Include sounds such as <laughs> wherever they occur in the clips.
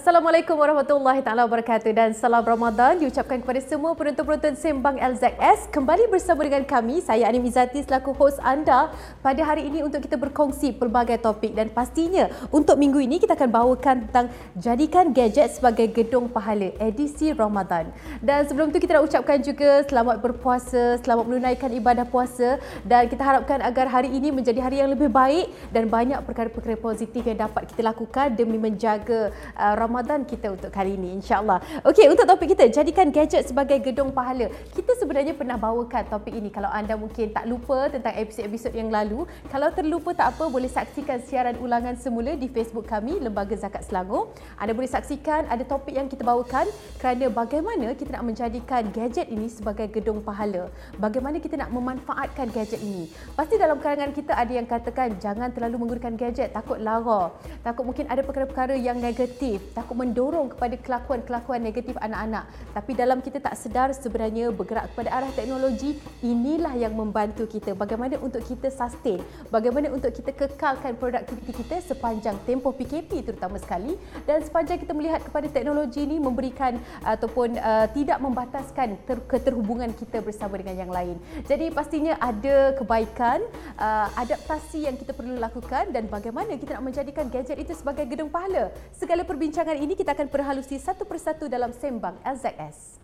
Assalamualaikum warahmatullahi taala wabarakatuh. Dan salam Ramadan diucapkan kepada semua penonton-penonton Sembang LZS kembali bersama dengan kami saya Anim Izati selaku host anda pada hari ini untuk kita berkongsi pelbagai topik. Dan pastinya untuk minggu ini kita akan bawakan tentang jadikan gadget sebagai gedung pahala edisi Ramadan. Dan sebelum tu kita nak ucapkan juga selamat berpuasa, selamat menunaikan ibadah puasa. Dan kita harapkan agar hari ini menjadi hari yang lebih baik dan banyak perkara-perkara positif yang dapat kita lakukan demi menjaga uh, kita untuk kali ini insyaAllah. Okey, untuk topik kita, jadikan gadget sebagai gedung pahala. Kita sebenarnya pernah bawakan topik ini kalau anda mungkin tak lupa tentang episod-episod yang lalu. Kalau terlupa tak apa, boleh saksikan siaran ulangan semula di Facebook kami, Lembaga Zakat Selangor. Anda boleh saksikan ada topik yang kita bawakan kerana bagaimana kita nak menjadikan gadget ini sebagai gedung pahala. Bagaimana kita nak memanfaatkan gadget ini. Pasti dalam kalangan kita ada yang katakan jangan terlalu menggunakan gadget, takut lara. Takut mungkin ada perkara-perkara yang negatif takut mendorong kepada kelakuan-kelakuan negatif anak-anak. Tapi dalam kita tak sedar sebenarnya bergerak kepada arah teknologi, inilah yang membantu kita. Bagaimana untuk kita sustain, bagaimana untuk kita kekalkan produktiviti kita sepanjang tempoh PKP terutama sekali dan sepanjang kita melihat kepada teknologi ini memberikan ataupun uh, tidak membataskan ter- keterhubungan kita bersama dengan yang lain. Jadi pastinya ada kebaikan, uh, adaptasi yang kita perlu lakukan dan bagaimana kita nak menjadikan gadget itu sebagai gedung pahala. Segala perbincangan perbincangan ini kita akan perhalusi satu persatu dalam Sembang LZS.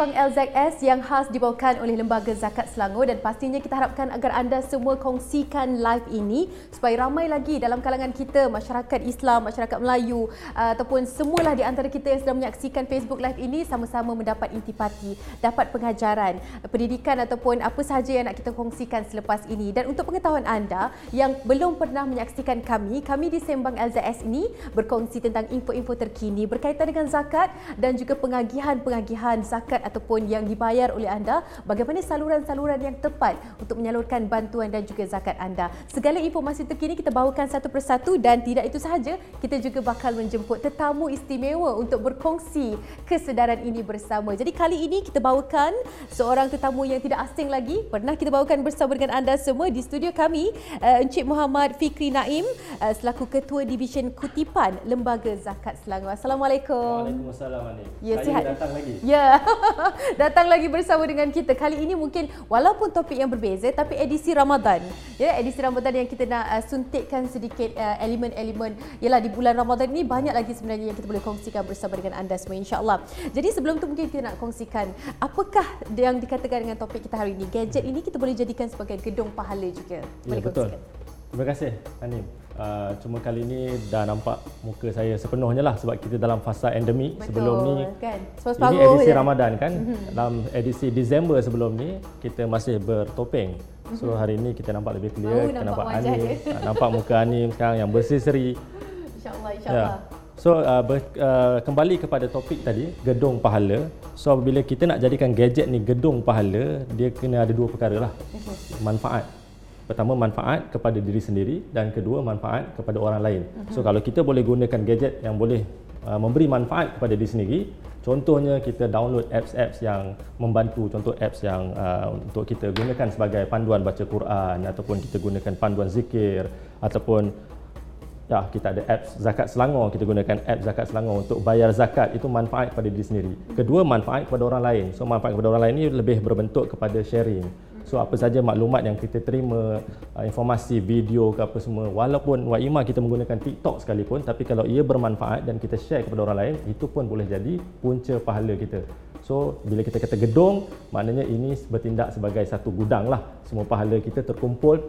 Sembang LZS yang khas dibawakan oleh Lembaga Zakat Selangor dan pastinya kita harapkan agar anda semua kongsikan live ini supaya ramai lagi dalam kalangan kita, masyarakat Islam, masyarakat Melayu uh, ataupun semualah di antara kita yang sedang menyaksikan Facebook live ini sama-sama mendapat intipati, dapat pengajaran, pendidikan ataupun apa sahaja yang nak kita kongsikan selepas ini. Dan untuk pengetahuan anda yang belum pernah menyaksikan kami, kami di Sembang LZS ini berkongsi tentang info-info terkini berkaitan dengan zakat dan juga pengagihan-pengagihan zakat ataupun yang dibayar oleh anda, bagaimana saluran-saluran yang tepat untuk menyalurkan bantuan dan juga zakat anda. Segala informasi terkini kita bawakan satu persatu dan tidak itu sahaja, kita juga bakal menjemput tetamu istimewa untuk berkongsi kesedaran ini bersama. Jadi kali ini kita bawakan seorang tetamu yang tidak asing lagi, pernah kita bawakan bersama dengan anda semua di studio kami, uh, Encik Muhammad Fikri Naim uh, selaku Ketua Division Kutipan Lembaga Zakat Selangor. Assalamualaikum. Waalaikumsalam. Ya, Saya sihat. datang lagi. Ya, <laughs> <laughs> datang lagi bersama dengan kita. Kali ini mungkin walaupun topik yang berbeza tapi edisi Ramadan. Ya, edisi Ramadan yang kita nak uh, suntikkan sedikit uh, elemen-elemen yalah di bulan Ramadan ini banyak lagi sebenarnya yang kita boleh kongsikan bersama dengan anda semua insya-Allah. Jadi sebelum tu mungkin kita nak kongsikan apakah yang dikatakan dengan topik kita hari ini. Gadget ini kita boleh jadikan sebagai gedung pahala juga. Ya, Boleh betul. kongsikan. Terima kasih, Anim. Uh, cuma kali ini dah nampak muka saya sepenuhnya lah sebab kita dalam fasa endemik. Betul, Sebelum ni, kan? ini edisi je. Ramadan kan. Dalam edisi Disember sebelum ni, kita masih bertopeng. So hari ini kita nampak lebih clear, Oh, kita nampak nampak Anim, dia. uh, nampak muka Anim sekarang yang berseri-seri. Insya-Allah, Ya. insya-Allah. So uh, ber, uh, kembali kepada topik tadi gedung pahala. So bila kita nak jadikan gadget ni gedung pahala, dia kena ada dua perkara lah. Manfaat. Pertama manfaat kepada diri sendiri dan kedua manfaat kepada orang lain. So kalau kita boleh gunakan gadget yang boleh uh, memberi manfaat kepada diri sendiri, contohnya kita download apps-apps yang membantu, contoh apps yang uh, untuk kita gunakan sebagai panduan baca Quran ataupun kita gunakan panduan zikir ataupun Ya, kita ada apps Zakat Selangor, kita gunakan apps Zakat Selangor untuk bayar zakat, itu manfaat kepada diri sendiri. Kedua, manfaat kepada orang lain. So, manfaat kepada orang lain ini lebih berbentuk kepada sharing. So, apa saja maklumat yang kita terima, uh, informasi, video ke apa semua, walaupun Waimah kita menggunakan TikTok sekalipun, tapi kalau ia bermanfaat dan kita share kepada orang lain, itu pun boleh jadi punca pahala kita. So, bila kita kata gedung, maknanya ini bertindak sebagai satu gudang lah. Semua pahala kita terkumpul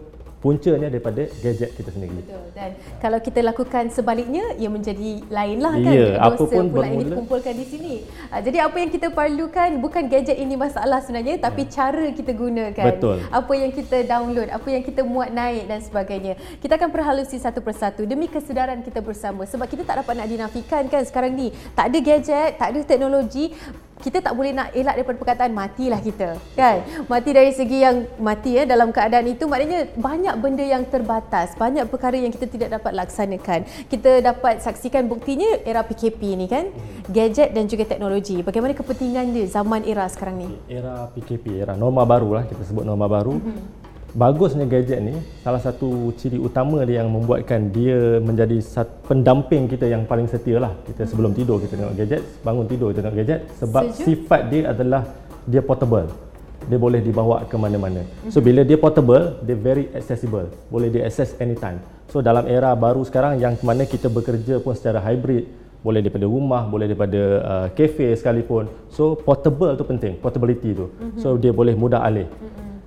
puncanya daripada gadget kita sendiri. Betul. Dan kalau kita lakukan sebaliknya, ia menjadi lain lah kan. Ya, apa pun pula yang bermula- dikumpulkan di sini. Ah, Jadi apa yang kita perlukan bukan gadget ini masalah sebenarnya, tapi cara kita gunakan. Ya. Betul. Apa yang kita download, apa yang kita muat naik dan sebagainya. Kita akan perhalusi satu persatu demi kesedaran kita bersama. Sebab kita tak dapat nak dinafikan kan sekarang ni. Tak ada gadget, tak ada teknologi, kita tak boleh nak elak daripada perkataan matilah kita kan? Mati dari segi yang mati ya dalam keadaan itu maknanya banyak benda yang terbatas banyak perkara yang kita tidak dapat laksanakan. Kita dapat saksikan buktinya era PKP ni kan? Gadget dan juga teknologi. Bagaimana kepentingan dia zaman era sekarang ni? Era PKP era norma baru lah kita sebut norma baru. Mm-hmm bagusnya gadget ni salah satu ciri utama dia yang membuatkan dia menjadi pendamping kita yang paling setia lah kita sebelum tidur kita tengok gadget bangun tidur kita tengok gadget sebab Setuju. sifat dia adalah dia portable dia boleh dibawa ke mana-mana so mhm. bila dia portable dia very accessible boleh dia access anytime so dalam era baru sekarang yang mana kita bekerja pun secara hybrid boleh daripada rumah, boleh daripada uh, cafe sekalipun. So portable tu penting, portability tu. So dia boleh mudah alih.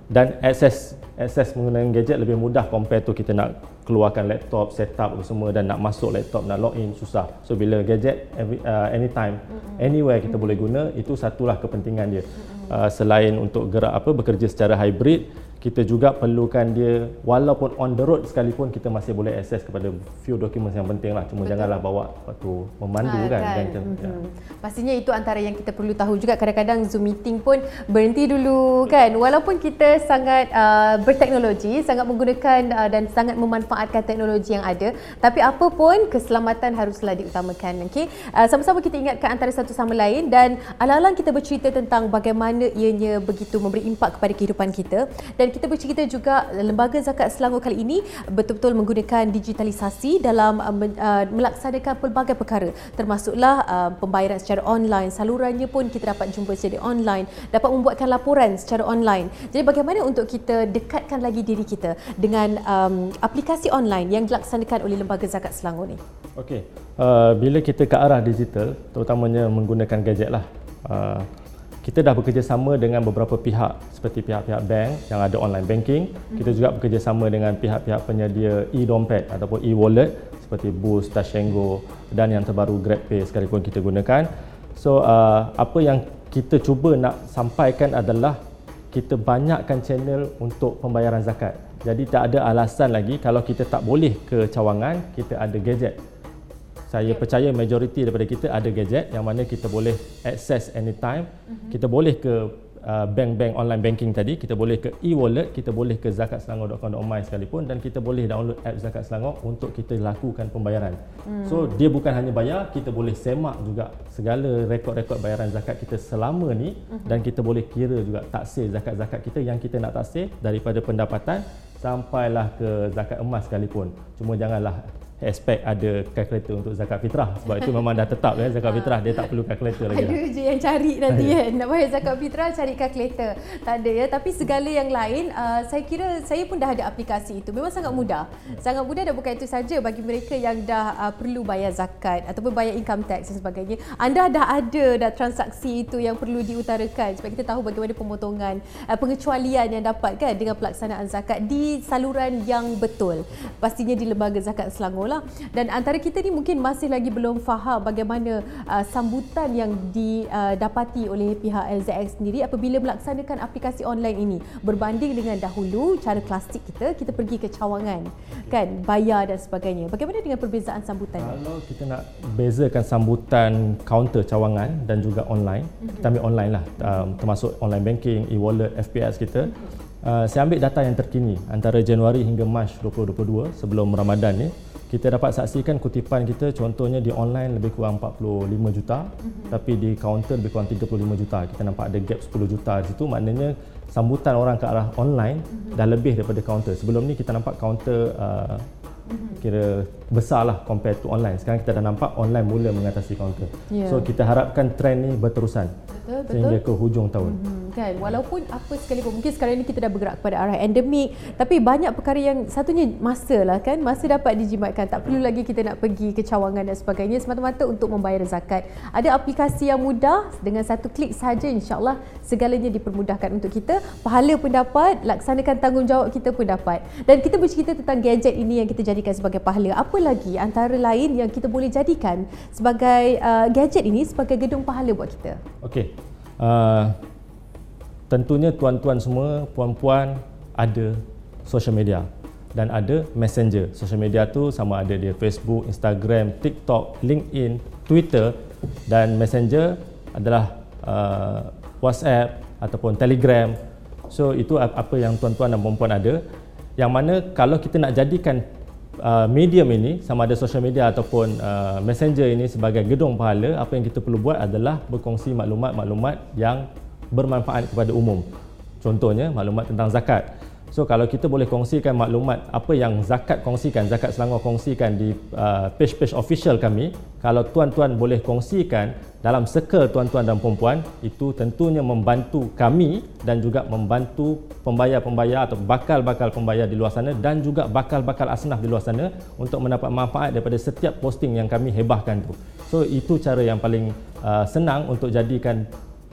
Dan access akses menggunakan gadget lebih mudah compare tu kita nak keluarkan laptop, setup apa semua dan nak masuk laptop, nak login susah. So bila gadget every, uh, anytime, mm-hmm. anywhere kita mm-hmm. boleh guna, itu satulah kepentingan dia. Mm-hmm. Uh, selain untuk gerak apa bekerja secara hybrid, kita juga perlukan dia walaupun on the road sekalipun kita masih boleh akses kepada few documents yang penting lah cuma Betul. janganlah bawa waktu memandu ha, kan, kan? kan? Mm-hmm. Ya. pastinya itu antara yang kita perlu tahu juga kadang-kadang zoom meeting pun berhenti dulu kan walaupun kita sangat uh, berteknologi sangat menggunakan uh, dan sangat memanfaatkan teknologi yang ada tapi apa pun keselamatan haruslah diutamakan okay? uh, sama-sama kita ingatkan antara satu sama lain dan alang-alang kita bercerita tentang bagaimana ianya begitu memberi impak kepada kehidupan kita dan kita bercerita juga Lembaga Zakat Selangor kali ini betul-betul menggunakan digitalisasi dalam uh, uh, melaksanakan pelbagai perkara. Termasuklah uh, pembayaran secara online. Salurannya pun kita dapat jumpa secara online. Dapat membuatkan laporan secara online. Jadi bagaimana untuk kita dekatkan lagi diri kita dengan um, aplikasi online yang dilaksanakan oleh Lembaga Zakat Selangor ni? Okey, uh, bila kita ke arah digital terutamanya menggunakan gadget lah uh, kita dah bekerjasama dengan beberapa pihak seperti pihak-pihak bank yang ada online banking. Kita juga bekerjasama dengan pihak-pihak penyedia e-dompet ataupun e-wallet seperti Boost, Tashengo dan yang terbaru GrabPay sekalipun kita gunakan. So uh, apa yang kita cuba nak sampaikan adalah kita banyakkan channel untuk pembayaran zakat. Jadi tak ada alasan lagi kalau kita tak boleh ke cawangan, kita ada gadget saya okay. percaya majoriti daripada kita ada gadget yang mana kita boleh access anytime mm-hmm. kita boleh ke uh, bank-bank online banking tadi kita boleh ke e-wallet kita boleh ke zakatselangor.com.my sekalipun dan kita boleh download app zakat selangor untuk kita lakukan pembayaran mm. so dia bukan hanya bayar kita boleh semak juga segala rekod-rekod bayaran zakat kita selama ni mm-hmm. dan kita boleh kira juga taksir zakat-zakat kita yang kita nak taksir daripada pendapatan sampailah ke zakat emas sekalipun cuma janganlah aspek ada kalkulator untuk zakat fitrah sebab itu memang dah tetap ya zakat fitrah dia tak perlu kalkulator lagi. Ada lah. je yang cari nanti kan nak bayar zakat fitrah cari kalkulator. Tak ada ya tapi segala yang lain uh, saya kira saya pun dah ada aplikasi itu. Memang sangat mudah. Sangat mudah dan bukan itu saja bagi mereka yang dah uh, perlu bayar zakat ataupun bayar income tax dan sebagainya. Anda dah ada dah transaksi itu yang perlu diutarakan supaya kita tahu bagaimana pemotongan uh, pengecualian yang dapat kan dengan pelaksanaan zakat di saluran yang betul. Pastinya di lembaga zakat Selangor lah dan antara kita ni mungkin masih lagi belum faham bagaimana uh, sambutan yang didapati oleh pihak LZX sendiri apabila melaksanakan aplikasi online ini. Berbanding dengan dahulu cara klasik kita kita pergi ke cawangan kan bayar dan sebagainya. Bagaimana dengan perbezaan sambutan kalau kita nak bezakan sambutan kaunter cawangan dan juga online mm-hmm. kita ambil online lah. Um, termasuk online banking e-wallet FPS kita. Uh, saya ambil data yang terkini antara Januari hingga Mac 2022 sebelum Ramadan ni kita dapat saksikan kutipan kita contohnya di online lebih kurang 45 juta mm-hmm. tapi di kaunter lebih kurang 35 juta kita nampak ada gap 10 juta di situ maknanya sambutan orang ke arah online mm-hmm. dah lebih daripada kaunter sebelum ni kita nampak kaunter uh, mm-hmm. kira besar lah compared to online sekarang kita dah nampak online mula mengatasi kaunter yeah. so kita harapkan trend ni berterusan betul, betul. sehingga ke hujung tahun. Mm-hmm, kan walaupun apa sekalipun mungkin sekarang ini kita dah bergerak kepada arah endemik tapi banyak perkara yang satunya masa lah kan masa dapat dijimatkan tak perlu lagi kita nak pergi ke cawangan dan sebagainya semata-mata untuk membayar zakat. Ada aplikasi yang mudah dengan satu klik saja insya-Allah segalanya dipermudahkan untuk kita. Pahala pun dapat, laksanakan tanggungjawab kita pun dapat. Dan kita bercerita tentang gadget ini yang kita jadikan sebagai pahala. Apa lagi antara lain yang kita boleh jadikan sebagai uh, gadget ini sebagai gedung pahala buat kita? Okey. Uh, tentunya tuan-tuan semua, puan-puan ada social media dan ada messenger. Social media tu sama ada dia Facebook, Instagram, TikTok, LinkedIn, Twitter dan messenger adalah uh, WhatsApp ataupun Telegram. So itu apa yang tuan-tuan dan puan-puan ada. Yang mana kalau kita nak jadikan uh, medium ini sama ada social media ataupun uh, messenger ini sebagai gedung pahala, apa yang kita perlu buat adalah berkongsi maklumat-maklumat yang bermanfaat kepada umum. Contohnya maklumat tentang zakat. So kalau kita boleh kongsikan maklumat apa yang zakat kongsikan, zakat Selangor kongsikan di uh, page-page official kami, kalau tuan-tuan boleh kongsikan dalam circle tuan-tuan dan puan-puan, itu tentunya membantu kami dan juga membantu pembayar-pembayar atau bakal-bakal pembayar di luar sana dan juga bakal-bakal asnaf di luar sana untuk mendapat manfaat daripada setiap posting yang kami hebahkan tu. So itu cara yang paling uh, senang untuk jadikan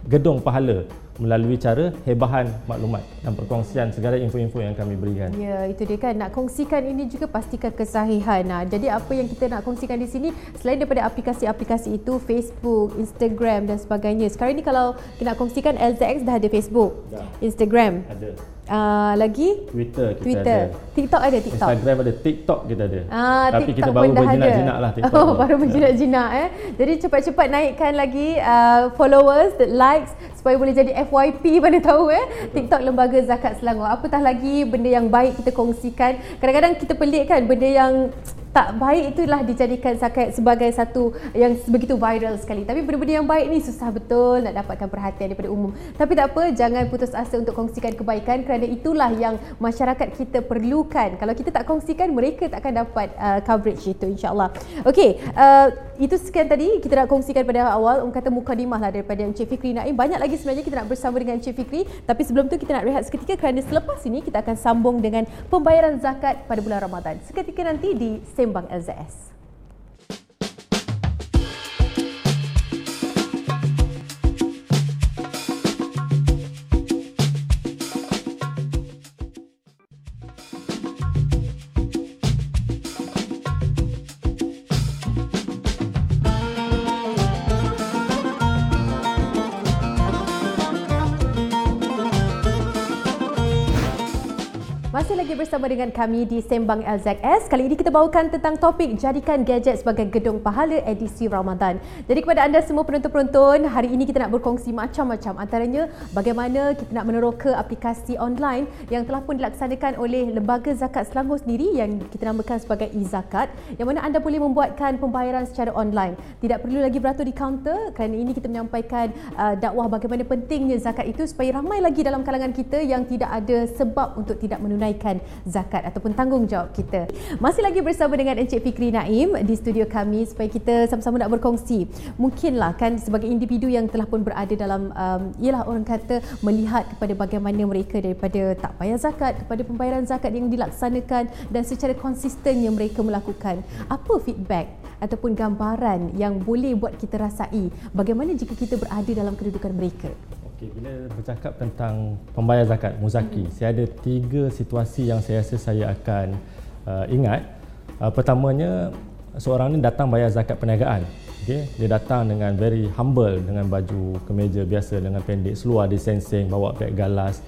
gedung pahala melalui cara hebahan maklumat dan perkongsian segala info-info yang kami berikan. Ya, itu dia kan. Nak kongsikan ini juga pastikan kesahihan. Nah, jadi apa yang kita nak kongsikan di sini selain daripada aplikasi-aplikasi itu Facebook, Instagram dan sebagainya. Sekarang ni kalau kita nak kongsikan LZX dah ada Facebook, dah. Instagram. Ada. Uh, lagi Twitter kita Twitter. ada. TikTok ada TikTok. Instagram ada, TikTok kita ada. Ah, Tapi TikTok kita baru berjinak-jinak lah <laughs> TikTok. Oh, baru berjinak-jinak eh. Jadi cepat-cepat naikkan lagi uh, followers, the likes supaya boleh jadi FYP <laughs> mana tahu eh. TikTok Lembaga Zakat Selangor. Apatah lagi benda yang baik kita kongsikan. Kadang-kadang kita pelik kan benda yang tak baik itulah dijadikan sebagai satu yang begitu viral sekali. Tapi benda-benda yang baik ni susah betul nak dapatkan perhatian daripada umum. Tapi tak apa, jangan putus asa untuk kongsikan kebaikan kerana itulah yang masyarakat kita perlukan. Kalau kita tak kongsikan, mereka tak akan dapat uh, coverage itu insyaAllah. Okey, uh, itu sekian tadi kita nak kongsikan pada awal. Orang kata mukadimah lah daripada Encik Fikri Naim. Banyak lagi sebenarnya kita nak bersama dengan Encik Fikri. Tapi sebelum tu kita nak rehat seketika kerana selepas ini kita akan sambung dengan pembayaran zakat pada bulan Ramadan. Seketika nanti di Sembang LZS. Bersama dengan kami di Sembang LZS. Kali ini kita bawakan tentang topik jadikan gadget sebagai gedung pahala edisi Ramadan. Jadi kepada anda semua penonton-penonton, hari ini kita nak berkongsi macam-macam antaranya bagaimana kita nak meneroka aplikasi online yang telah pun dilaksanakan oleh Lembaga Zakat Selangor sendiri yang kita namakan sebagai e-zakat yang mana anda boleh membuatkan pembayaran secara online. Tidak perlu lagi beratur di kaunter kerana ini kita menyampaikan uh, dakwah bagaimana pentingnya zakat itu supaya ramai lagi dalam kalangan kita yang tidak ada sebab untuk tidak menunaikan zakat ataupun tanggungjawab kita. Masih lagi bersama dengan Encik Fikri Naim di studio kami supaya kita sama-sama nak berkongsi. Mungkinlah kan sebagai individu yang telah pun berada dalam um, ialah orang kata melihat kepada bagaimana mereka daripada tak bayar zakat kepada pembayaran zakat yang dilaksanakan dan secara konsisten yang mereka melakukan. Apa feedback ataupun gambaran yang boleh buat kita rasai bagaimana jika kita berada dalam kedudukan mereka? Okay, bila bercakap tentang pembayar zakat, muzaki, mm-hmm. saya ada tiga situasi yang saya rasa saya akan uh, ingat. Uh, pertamanya, seorang ni datang bayar zakat perniagaan. Okay, dia datang dengan very humble dengan baju kemeja biasa dengan pendek seluar di sensing bawa beg galas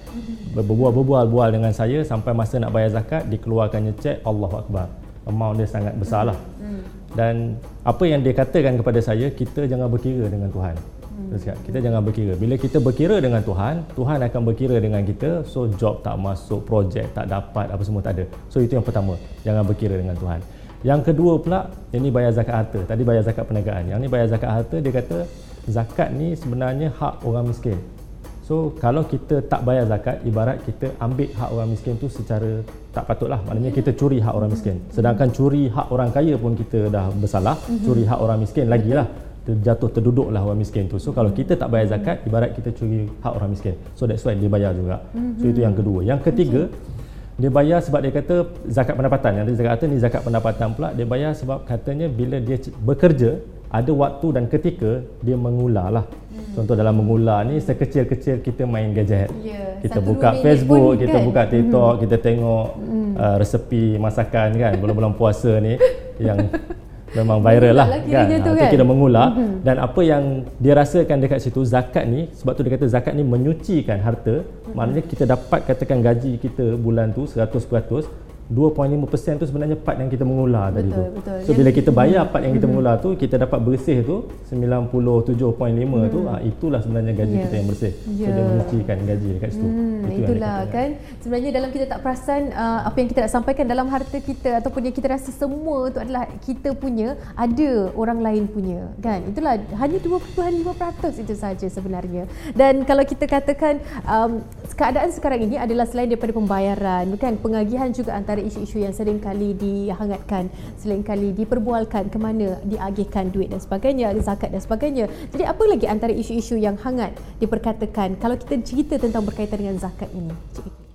berbual-bual dengan saya sampai masa nak bayar zakat dikeluarkannya cek Allahu akbar amount dia sangat besar lah mm-hmm. dan apa yang dia katakan kepada saya kita jangan berkira dengan Tuhan Hmm. Kita jangan berkira. Bila kita berkira dengan Tuhan, Tuhan akan berkira dengan kita. So job tak masuk, projek tak dapat, apa semua tak ada. So itu yang pertama. Jangan berkira dengan Tuhan. Yang kedua pula, ini bayar zakat harta. Tadi bayar zakat perniagaan. Yang ni bayar zakat harta, dia kata zakat ni sebenarnya hak orang miskin. So kalau kita tak bayar zakat, ibarat kita ambil hak orang miskin tu secara tak patutlah. Maknanya kita curi hak orang miskin. Sedangkan curi hak orang kaya pun kita dah bersalah. Curi hak orang miskin lagi terjatuh terduduklah orang miskin tu. So kalau kita tak bayar zakat ibarat kita curi hak orang miskin. So that's why dia bayar juga. So itu yang kedua. Yang ketiga dia bayar sebab dia kata zakat pendapatan. Yang dia zakat ni zakat pendapatan pula dia bayar sebab katanya bila dia bekerja ada waktu dan ketika dia mengular lah. Contoh dalam mengular ni sekecil-kecil kita main gadget. Yeah. Kita Satu buka Facebook, kita kan? buka TikTok, hmm. kita tengok hmm. uh, resepi masakan kan bulan-bulan puasa ni <laughs> yang memang viral lah kan itu kan? kita mengular mm-hmm. dan apa yang dia rasakan dekat situ zakat ni sebab tu dia kata zakat ni menyucikan harta mm-hmm. maknanya kita dapat katakan gaji kita bulan tu 100% 2.5% tu sebenarnya part yang kita mengular betul, tadi tu. Betul. So bila kita bayar part yang kita mengular tu, kita dapat bersih tu 97.5 hmm. tu, ah itulah sebenarnya gaji yeah. kita yang bersih. Yeah. So dia ya. menguncikan gaji dekat situ. Hmm, Itu itulah kan. Sebenarnya dalam kita tak perasan uh, apa yang kita nak sampaikan dalam harta kita ataupun yang kita rasa semua tu adalah kita punya, ada orang lain punya kan. Itulah hanya 2.5% itu saja sebenarnya. Dan kalau kita katakan um, keadaan sekarang ini adalah selain daripada pembayaran, kan pengagihan juga antara antara isu-isu yang sering kali dihangatkan, sering kali diperbualkan ke mana diagihkan duit dan sebagainya, zakat dan sebagainya. Jadi apa lagi antara isu-isu yang hangat diperkatakan kalau kita cerita tentang berkaitan dengan zakat ini?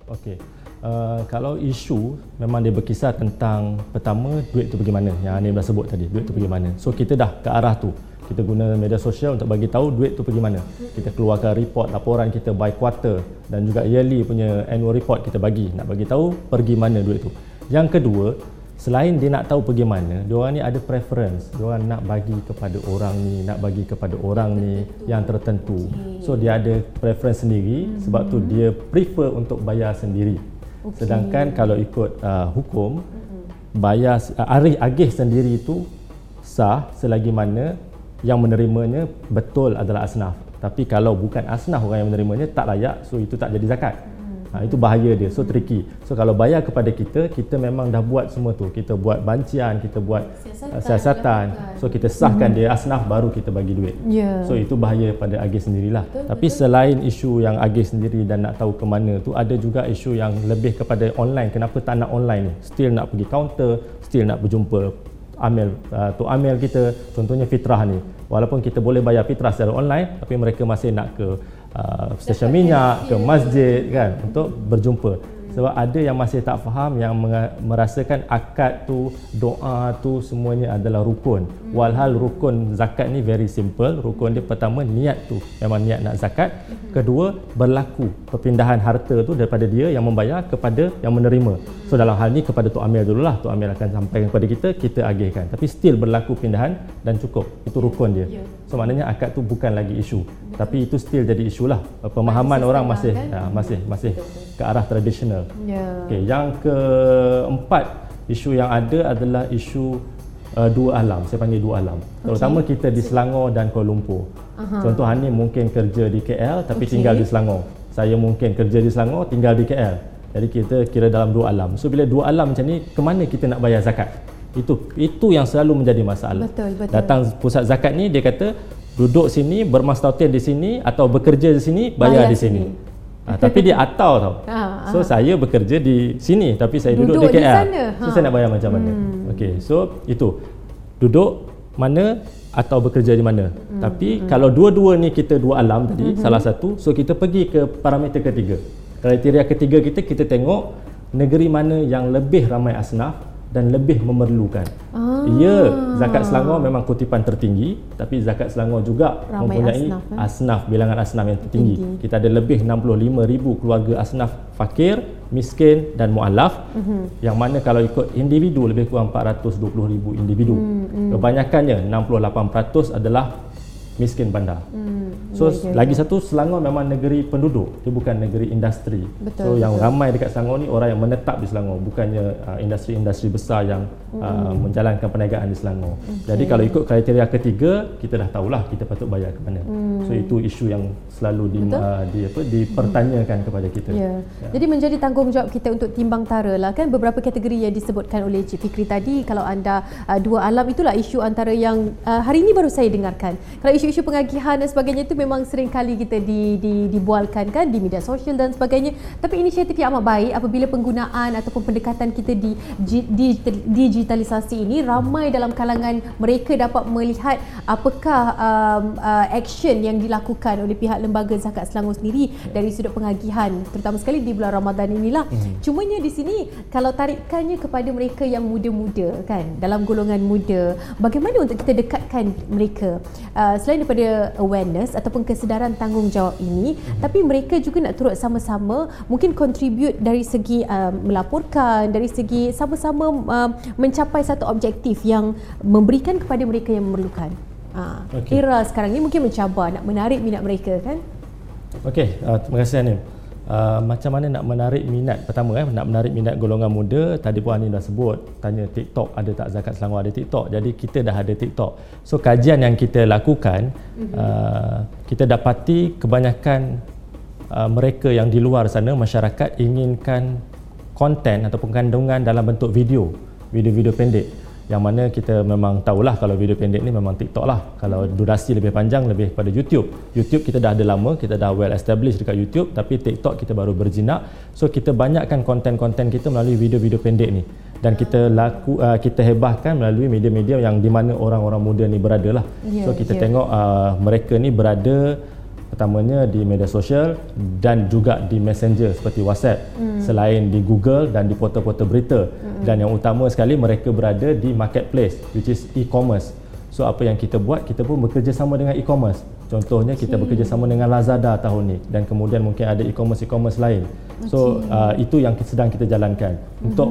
Okey. Uh, kalau isu memang dia berkisar tentang pertama duit tu pergi mana yang Anim dah sebut tadi duit tu pergi mana so kita dah ke arah tu kita guna media sosial untuk bagi tahu duit tu pergi mana. Kita keluarkan report laporan kita by quarter dan juga yearly punya annual report kita bagi. Nak bagi tahu pergi mana duit tu. Yang kedua selain dia nak tahu pergi mana dia orang ni ada preference. Dia orang nak bagi kepada orang ni nak bagi kepada orang ni yang tertentu. So dia ada preference sendiri. Sebab tu dia prefer untuk bayar sendiri. Sedangkan kalau ikut uh, hukum bayar uh, arih agih sendiri itu sah selagi mana yang menerimanya betul adalah asnaf. Tapi kalau bukan asnaf orang yang menerimanya tak layak so itu tak jadi zakat. Ha, itu bahaya dia so tricky. So kalau bayar kepada kita kita memang dah buat semua tu. Kita buat bancian kita buat siasatan, uh, siasatan. so kita sahkan mm-hmm. dia asnaf baru kita bagi duit. Yeah. so itu bahaya pada agih sendirilah. Betul, tapi betul. selain isu yang agih sendiri dan nak tahu ke mana tu ada juga isu yang lebih kepada online. Kenapa tak nak online ni? Still nak pergi counter still nak berjumpa amil uh, tu amil kita contohnya fitrah ni. Walaupun kita boleh bayar fitrah secara online tapi mereka masih nak ke uh, stesen minyak ke masjid? kan untuk berjumpa. Sebab ada yang masih tak faham yang merasakan akad tu doa tu semuanya adalah rukun. Walhal rukun zakat ni very simple. Rukun dia pertama niat tu. Memang niat nak zakat. Kedua berlaku perpindahan harta tu daripada dia yang membayar kepada yang menerima. So dalam hal ni kepada tu amir dululah. Tu amir akan sampaikan kepada kita kita agihkan. Tapi still berlaku pindahan dan cukup. Itu rukun dia. Ya. so maknanya akad tu bukan lagi isu. Tapi itu still jadi isu lah. Pemahaman orang masih kan? ya, masih masih ke arah tradisional. Yeah. okay, yang keempat isu yang ada adalah isu uh, dua alam saya panggil dua alam terutama kita di Selangor dan Kuala Lumpur uh-huh. contoh Hani mungkin kerja di KL tapi okay. tinggal di Selangor saya mungkin kerja di Selangor tinggal di KL jadi kita kira dalam dua alam so bila dua alam macam ni ke mana kita nak bayar zakat itu itu yang selalu menjadi masalah betul, betul. datang pusat zakat ni dia kata duduk sini bermastautin di sini atau bekerja di sini bayar, bayar di sini. sini. Ha, tapi dia atau tau. Ha, <laughs> so saya bekerja di sini tapi saya duduk, duduk di KL. Di sana. Ha. So saya nak bayar macam mana? Hmm. Okey, so itu. Duduk mana atau bekerja di mana. Hmm. Tapi hmm. kalau dua-dua ni kita dua alam tadi, hmm. salah satu, so kita pergi ke parameter ketiga. Kriteria ketiga kita kita tengok negeri mana yang lebih ramai asnaf dan lebih memerlukan. Ah. Ya, zakat Selangor memang kutipan tertinggi, tapi zakat Selangor juga Ramai mempunyai asnaf, eh? asnaf, bilangan asnaf yang tertinggi. Tinggi. Kita ada lebih 65,000 keluarga asnaf fakir, miskin dan mualaf. Uh-huh. Yang mana kalau ikut individu lebih kurang 420,000 individu. Uh-huh. Kebanyakannya 68% adalah miskin bandar. Hmm, so ya, lagi satu Selangor memang negeri penduduk, dia bukan negeri industri. Betul, so betul. yang ramai dekat Selangor ni orang yang menetap di Selangor, bukannya uh, industri-industri besar yang uh, hmm. uh, menjalankan perniagaan di Selangor. Okay. Jadi kalau ikut kriteria ketiga, kita dah tahulah kita patut bayar ke mana. Hmm. So itu isu yang selalu di, uh, di apa dipertanyakan hmm. kepada kita. Ya. Ya. Jadi menjadi tanggungjawab kita untuk timbang tara lah kan beberapa kategori yang disebutkan oleh Cik Fikri tadi kalau anda uh, dua alam itulah isu antara yang uh, hari ini baru saya dengarkan. Kalau isu-isu pengagihan dan sebagainya itu memang sering kali kita di, di, dibualkan kan di media sosial dan sebagainya. Tapi inisiatif yang amat baik apabila penggunaan ataupun pendekatan kita di, di, di digitalisasi ini ramai dalam kalangan mereka dapat melihat apakah um, uh, action yang dilakukan oleh pihak lembaga zakat Selangor sendiri dari sudut pengagihan terutama sekali di bulan Ramadan inilah. Hmm. cumanya di sini kalau tarikannya kepada mereka yang muda-muda kan dalam golongan muda bagaimana untuk kita dekatkan mereka? Uh, selain daripada awareness ataupun kesedaran tanggungjawab ini mm-hmm. tapi mereka juga nak turut sama-sama mungkin contribute dari segi uh, melaporkan dari segi sama-sama uh, mencapai satu objektif yang memberikan kepada mereka yang memerlukan uh, okay. era sekarang ni mungkin mencabar nak menarik minat mereka kan Okey, uh, terima kasih Anim. Uh, macam mana nak menarik minat pertama eh nak menarik minat golongan muda tadi pun Ani dah sebut tanya TikTok ada tak zakat Selangor ada TikTok? Jadi kita dah ada TikTok. So kajian yang kita lakukan mm-hmm. uh, kita dapati kebanyakan uh, mereka yang di luar sana masyarakat inginkan konten ataupun kandungan dalam bentuk video video-video pendek yang mana kita memang tahulah kalau video pendek ni memang TikTok lah. Kalau durasi lebih panjang lebih pada YouTube. YouTube kita dah ada lama kita dah well established dekat YouTube tapi TikTok kita baru berjinak. So kita banyakkan konten-konten kita melalui video-video pendek ni. Dan kita laku uh, kita hebahkan melalui media-media yang di mana orang-orang muda ni berada lah. Yeah, so kita yeah. tengok uh, mereka ni berada pertamanya di media sosial dan juga di messenger seperti WhatsApp hmm. selain di Google dan di portal-portal berita hmm. dan yang utama sekali mereka berada di marketplace which is e-commerce so apa yang kita buat kita pun bekerjasama dengan e-commerce contohnya kita okay. bekerjasama dengan Lazada tahun ni dan kemudian mungkin ada e-commerce e-commerce lain so okay. uh, itu yang sedang kita jalankan hmm. untuk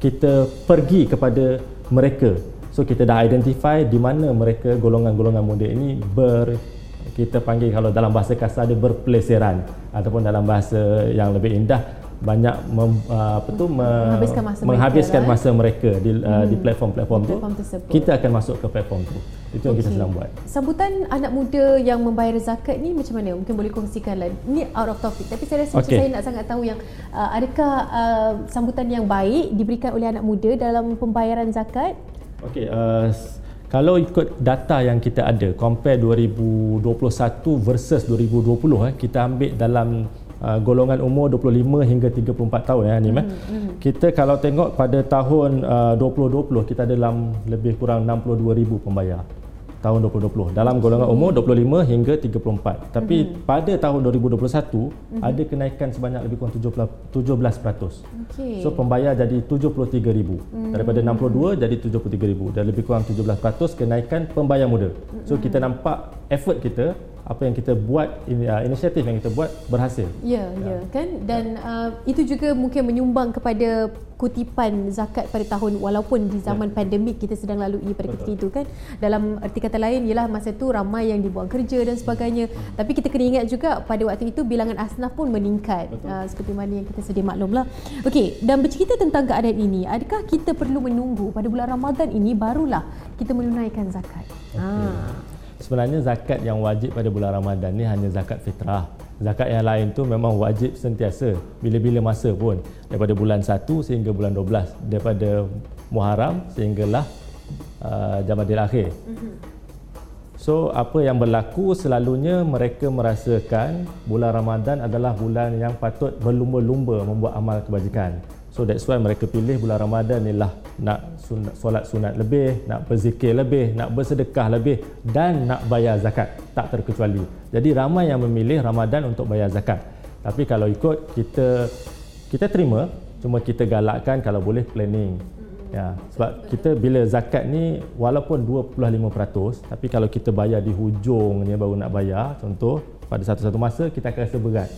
kita pergi kepada mereka so kita dah identify di mana mereka golongan-golongan muda ini ber kita panggil kalau dalam bahasa kasar dia berpeleseran ataupun dalam bahasa yang lebih indah banyak mem, uh, apa tu menghabiskan masa menghabiskan mereka, masa mereka di uh, hmm. di platform-platform tu tersebut. kita akan masuk ke platform tu itu okay. yang kita sedang buat sambutan anak muda yang membayar zakat ni macam mana mungkin boleh kongsikan lah ni out of topic tapi saya rasa okay. saya nak sangat tahu yang uh, adakah uh, sambutan yang baik diberikan oleh anak muda dalam pembayaran zakat okey uh, kalau ikut data yang kita ada compare 2021 versus 2020 eh kita ambil dalam uh, golongan umur 25 hingga 34 tahun ya Anim eh. Hmm, hmm. Kita kalau tengok pada tahun uh, 2020 kita ada dalam lebih kurang 62,000 pembayar tahun 2020 dalam golongan umur 25 hingga 34 tapi mm-hmm. pada tahun 2021 mm-hmm. ada kenaikan sebanyak lebih kurang 17 17%. Okay. So pembayar jadi 73,000 mm-hmm. daripada 62 jadi 73,000 dan lebih kurang 17% kenaikan pembayar muda. Mm-hmm. So kita nampak effort kita apa yang kita buat uh, inisiatif yang kita buat berhasil. Ya, ya, ya kan dan uh, itu juga mungkin menyumbang kepada kutipan zakat pada tahun walaupun di zaman ya. pandemik kita sedang lalui pada ketika itu kan. Dalam erti kata lain ialah masa itu ramai yang dibuang kerja dan sebagainya. Hmm. Tapi kita kena ingat juga pada waktu itu bilangan asnaf pun meningkat uh, seperti mana yang kita sedia maklumlah. Okey, dan bercerita tentang keadaan ini, adakah kita perlu menunggu pada bulan Ramadan ini barulah kita menunaikan zakat? Okay. Ha sebenarnya zakat yang wajib pada bulan Ramadan ni hanya zakat fitrah. Zakat yang lain tu memang wajib sentiasa bila-bila masa pun daripada bulan 1 sehingga bulan 12 daripada Muharram sehinggalah uh, Jamadil akhir. So apa yang berlaku selalunya mereka merasakan bulan Ramadan adalah bulan yang patut berlumba-lumba membuat amal kebajikan. So that's why mereka pilih bulan Ramadan ni lah nak sunat, solat sunat lebih, nak berzikir lebih, nak bersedekah lebih dan nak bayar zakat. Tak terkecuali. Jadi ramai yang memilih Ramadan untuk bayar zakat. Tapi kalau ikut kita kita terima, cuma kita galakkan kalau boleh planning. Ya, sebab kita bila zakat ni walaupun 25% tapi kalau kita bayar di hujung ni baru nak bayar, contoh pada satu-satu masa kita akan rasa berat.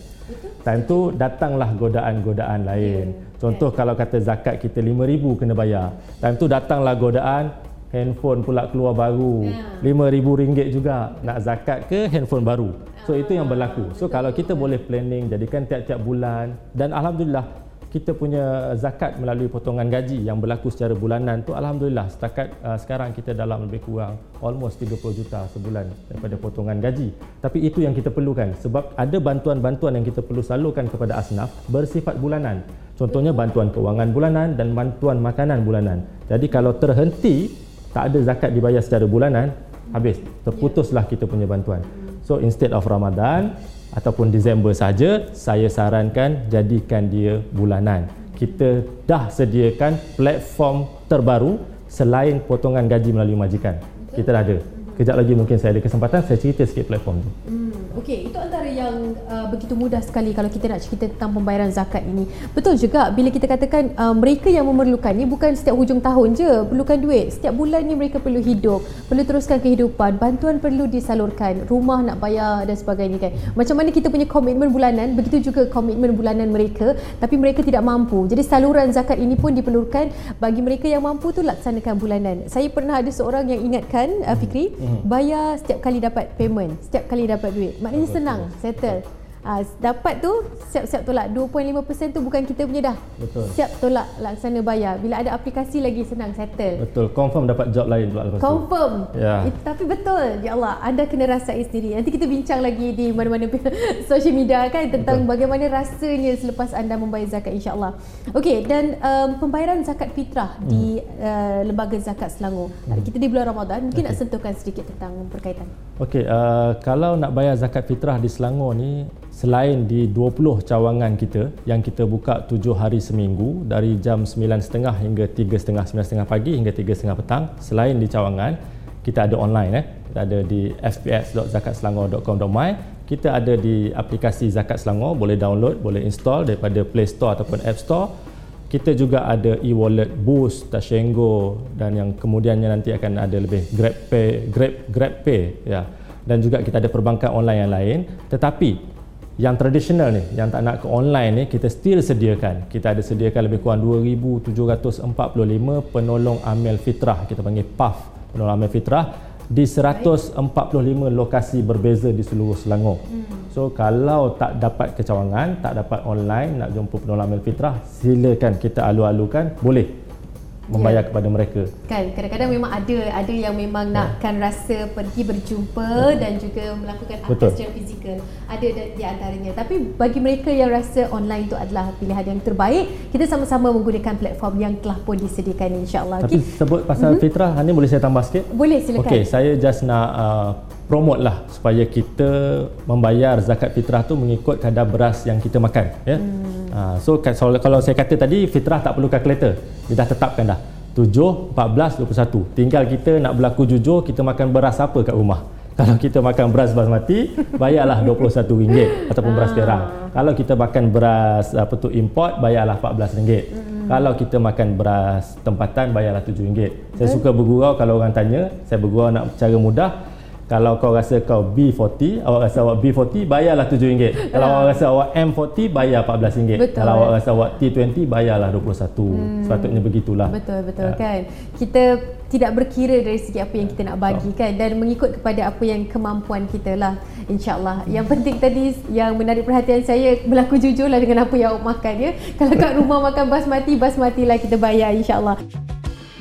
Time tu datanglah godaan-godaan lain. Contoh kalau kata zakat kita 5000 kena bayar. Time tu datanglah godaan handphone pula keluar baru. RM5000 ringgit juga nak zakat ke handphone baru. So itu yang berlaku. So kalau kita boleh planning jadikan tiap-tiap bulan dan alhamdulillah kita punya zakat melalui potongan gaji yang berlaku secara bulanan tu alhamdulillah setakat uh, sekarang kita dalam lebih kurang almost 30 juta sebulan daripada potongan gaji tapi itu yang kita perlukan sebab ada bantuan-bantuan yang kita perlu salurkan kepada asnaf bersifat bulanan contohnya bantuan kewangan bulanan dan bantuan makanan bulanan jadi kalau terhenti tak ada zakat dibayar secara bulanan habis terputuslah kita punya bantuan so instead of Ramadan ataupun Disember saja, saya sarankan jadikan dia bulanan. Kita dah sediakan platform terbaru selain potongan gaji melalui majikan. Kita dah ada. Kejap lagi mungkin saya ada kesempatan saya cerita sikit platform tu. Hmm, okey, itu antara yang uh, begitu mudah sekali kalau kita nak cerita tentang pembayaran zakat ini. Betul juga bila kita katakan uh, mereka yang memerlukan ni bukan setiap hujung tahun je perlukan duit. Setiap bulan ni mereka perlu hidup, perlu teruskan kehidupan, bantuan perlu disalurkan, rumah nak bayar dan sebagainya kan. Macam mana kita punya komitmen bulanan, begitu juga komitmen bulanan mereka tapi mereka tidak mampu. Jadi saluran zakat ini pun diperlukan bagi mereka yang mampu tu laksanakan bulanan. Saya pernah ada seorang yang ingatkan uh, Fikri hmm. bayar setiap kali dapat payment, setiap kali dapat duit. Maknanya senang, settle. Uh, dapat tu siap-siap tolak 2.5% tu bukan kita punya dah Betul. siap tolak laksana bayar bila ada aplikasi lagi senang settle Betul, confirm dapat job lain pula lepas tu. Confirm. Ya. It, tapi betul. Ya Allah, anda kena rasai sendiri. Nanti kita bincang lagi di mana-mana <laughs> social media kan tentang Betul. bagaimana rasanya selepas anda membayar zakat insya-Allah. Okey, dan um, pembayaran zakat fitrah Hmm. di uh, Lembaga Zakat Selangor. Kita di bulan Ramadan, mungkin nak sentuhkan sedikit tentang berkaitan. Okey, uh, kalau nak bayar zakat fitrah di Selangor ni selain di 20 cawangan kita yang kita buka 7 hari seminggu dari jam 9.30 hingga 3.30 9.30 pagi hingga 3.30 petang selain di cawangan kita ada online eh kita ada di fps.zakatselangor.com.my kita ada di aplikasi Zakat Selangor boleh download boleh install daripada Play Store ataupun App Store kita juga ada e-wallet Boost, Tashengo dan yang kemudiannya nanti akan ada lebih GrabPay, Grab GrabPay ya. Dan juga kita ada perbankan online yang lain. Tetapi yang tradisional ni, yang tak nak ke online ni kita still sediakan. Kita ada sediakan lebih kurang 2745 penolong amil fitrah kita panggil PAF, penolong amil fitrah di 145 lokasi berbeza di seluruh Selangor. So kalau tak dapat kecawangan, tak dapat online nak jumpa penolong amil fitrah, silakan kita alu-alukan, boleh membayar Ya. kepada mereka. Kan kadang-kadang memang ada ada yang memang nakkan rasa pergi berjumpa dan juga melakukan Betul. secara fizikal. Ada di antaranya. Tapi bagi mereka yang rasa online itu adalah pilihan yang terbaik, kita sama-sama menggunakan platform yang telah pun disediakan insya-Allah. Tapi Okey. sebut pasal fitrah, ni boleh saya tambah sikit? Boleh silakan. Okey, saya just nak uh, promote lah supaya kita membayar zakat fitrah tu mengikut kadar beras yang kita makan. Ya. Hmm. Uh, so ka- kalau, kalau saya kata tadi fitrah tak perlu kalkulator, dia dah tetapkan dah. 7, 14, 21. Tinggal kita nak berlaku jujur kita makan beras apa kat rumah. <laughs> Kalau kita makan beras basmati, bayarlah RM21 ataupun beras perak. Kalau kita makan beras apa tu import, bayarlah RM14. Hmm. Kalau kita makan beras tempatan, bayarlah RM7. Saya suka bergurau kalau orang tanya, saya bergurau nak cara mudah. Kalau kau rasa kau B40, awak rasa awak B40, bayarlah RM7. <laughs> Kalau awak rasa awak M40, bayar RM14. Betul. Kalau awak rasa awak T20, bayarlah RM21. Hmm. Sepatutnya begitulah. Betul betul Ya. kan. Kita tidak berkira dari segi apa yang kita nak bagi kan dan mengikut kepada apa yang kemampuan kita lah insyaallah. Yang penting tadi yang menarik perhatian saya berlaku jujurlah dengan apa yang awak makan ya. Kalau kat rumah makan basmati, basmati lah kita bayar insyaallah.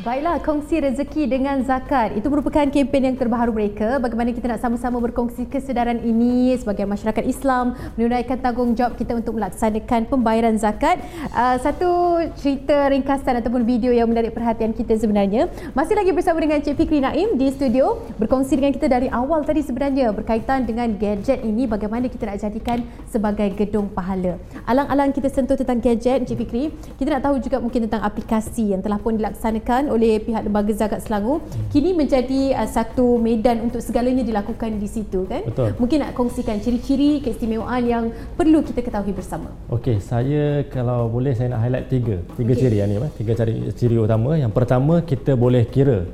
Baiklah, kongsi rezeki dengan zakat. Itu merupakan kempen yang terbaru mereka. Bagaimana kita nak sama-sama berkongsi kesedaran ini sebagai masyarakat Islam, menunaikan tanggungjawab kita untuk melaksanakan pembayaran zakat. Uh, satu cerita ringkasan ataupun video yang menarik perhatian kita sebenarnya. Masih lagi bersama dengan Cik Fikri Naim di studio. Berkongsi dengan kita dari awal tadi sebenarnya berkaitan dengan gadget ini bagaimana kita nak jadikan sebagai gedung pahala. Alang-alang kita sentuh tentang gadget, Cik Fikri, kita nak tahu juga mungkin tentang aplikasi yang telah pun dilaksanakan oleh pihak Lembaga Zakat Selangor kini menjadi uh, satu medan untuk segalanya dilakukan di situ kan Betul. mungkin nak kongsikan ciri-ciri keistimewaan yang perlu kita ketahui bersama Okey, saya kalau boleh saya nak highlight tiga. Tiga Okey. ciri yang ni, tiga ciri, ciri utama. Yang pertama, kita boleh kira.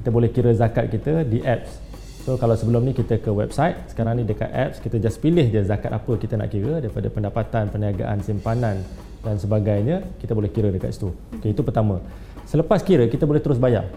Kita boleh kira zakat kita di apps. So kalau sebelum ni kita ke website, sekarang ni dekat apps kita just pilih je zakat apa kita nak kira daripada pendapatan, perniagaan, simpanan dan sebagainya, kita boleh kira dekat situ. Okey, itu pertama. Selepas kira, kita boleh terus bayar.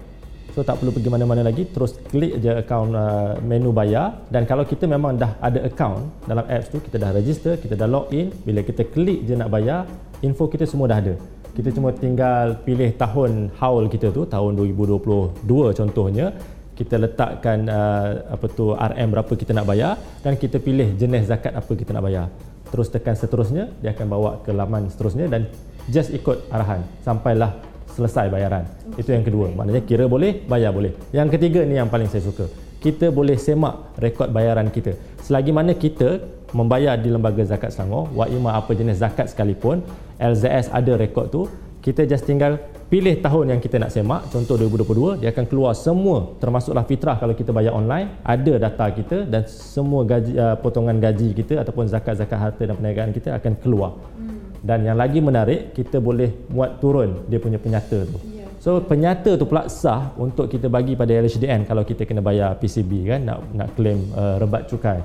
So tak perlu pergi mana-mana lagi, terus klik je akaun uh, menu bayar dan kalau kita memang dah ada akaun dalam apps tu, kita dah register, kita dah log in, bila kita klik je nak bayar, info kita semua dah ada. Kita cuma tinggal pilih tahun haul kita tu, tahun 2022 contohnya, kita letakkan uh, apa tu RM berapa kita nak bayar dan kita pilih jenis zakat apa kita nak bayar. Terus tekan seterusnya, dia akan bawa ke laman seterusnya dan just ikut arahan sampailah selesai bayaran. Itu yang kedua. Maknanya kira boleh, bayar boleh. Yang ketiga ni yang paling saya suka. Kita boleh semak rekod bayaran kita. Selagi mana kita membayar di Lembaga Zakat Selangor, wa ima apa jenis zakat sekalipun, LZS ada rekod tu, kita just tinggal pilih tahun yang kita nak semak, contoh 2022, dia akan keluar semua termasuklah fitrah kalau kita bayar online, ada data kita dan semua gaji uh, potongan gaji kita ataupun zakat-zakat harta dan perniagaan kita akan keluar. Dan yang lagi menarik, kita boleh muat turun dia punya penyata tu. So penyata tu pula sah untuk kita bagi pada LHDN kalau kita kena bayar PCB kan nak nak claim uh, rebat cukai.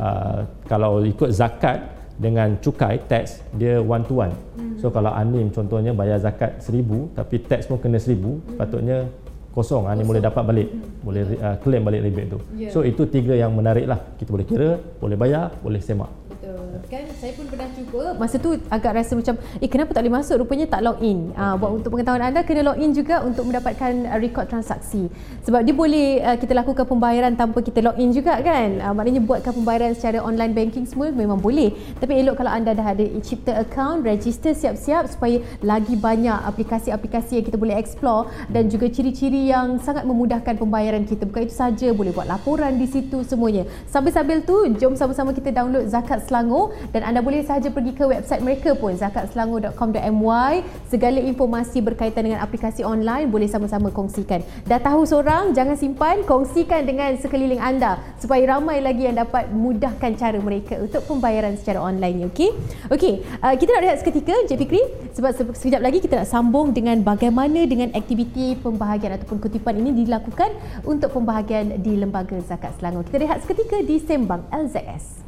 Uh, kalau ikut zakat dengan cukai tax dia one to one. So kalau Anim contohnya bayar zakat 1000 tapi tax pun kena 1000 sepatutnya kosong Anim boleh dapat balik boleh uh, claim balik rebate tu. Ya. So itu tiga yang menarik lah. Kita boleh kira, boleh bayar, boleh semak. Betul. kan? Saya pun pernah cuba. Masa tu agak rasa macam eh kenapa tak boleh masuk? Rupanya tak log in. Uh, buat untuk pengetahuan anda kena log in juga untuk mendapatkan uh, rekod transaksi. Sebab dia boleh uh, kita lakukan pembayaran tanpa kita log in juga kan? Uh, maknanya buatkan pembayaran secara online banking semua memang boleh. Tapi elok kalau anda dah ada cipta account register siap-siap supaya lagi banyak aplikasi-aplikasi yang kita boleh explore dan juga ciri-ciri yang sangat memudahkan pembayaran kita. Bukan itu saja boleh buat laporan di situ semuanya. Sambil-sambil tu jom sama-sama kita download Zakat Selangor dan anda boleh sahaja pergi ke website mereka pun zakatselangor.com.my segala informasi berkaitan dengan aplikasi online boleh sama-sama kongsikan. Dah tahu seorang jangan simpan kongsikan dengan sekeliling anda supaya ramai lagi yang dapat mudahkan cara mereka untuk pembayaran secara online okey? Okey uh, kita nak rehat seketika Encik Fikri. Sebab sekejap lagi kita nak sambung dengan bagaimana dengan aktiviti pembahagian ataupun kutipan ini dilakukan untuk pembahagian di Lembaga Zakat Selangor. Kita rehat seketika di Sembang LZS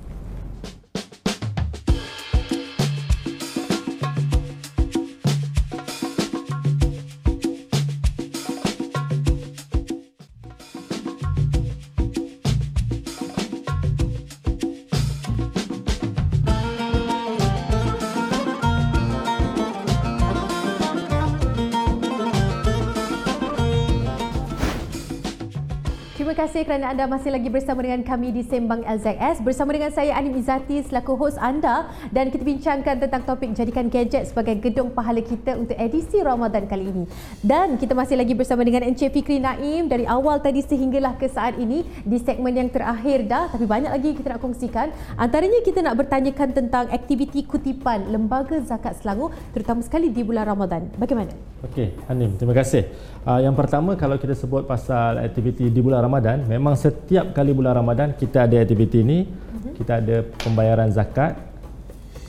kasih kerana anda masih lagi bersama dengan kami di Sembang LZS bersama dengan saya Anim Izati selaku hos anda dan kita bincangkan tentang topik jadikan gadget sebagai gedung pahala kita untuk edisi Ramadan kali ini. Dan kita masih lagi bersama dengan Encik Fikri Naim dari awal tadi sehinggalah ke saat ini di segmen yang terakhir dah tapi banyak lagi kita nak kongsikan. Antaranya kita nak bertanyakan tentang aktiviti kutipan Lembaga Zakat Selangor terutama sekali di bulan Ramadan. Bagaimana? Okey, Anim, terima kasih. Uh, yang pertama kalau kita sebut pasal aktiviti di bulan Ramadan memang setiap kali bulan Ramadan kita ada aktiviti ini uh-huh. kita ada pembayaran zakat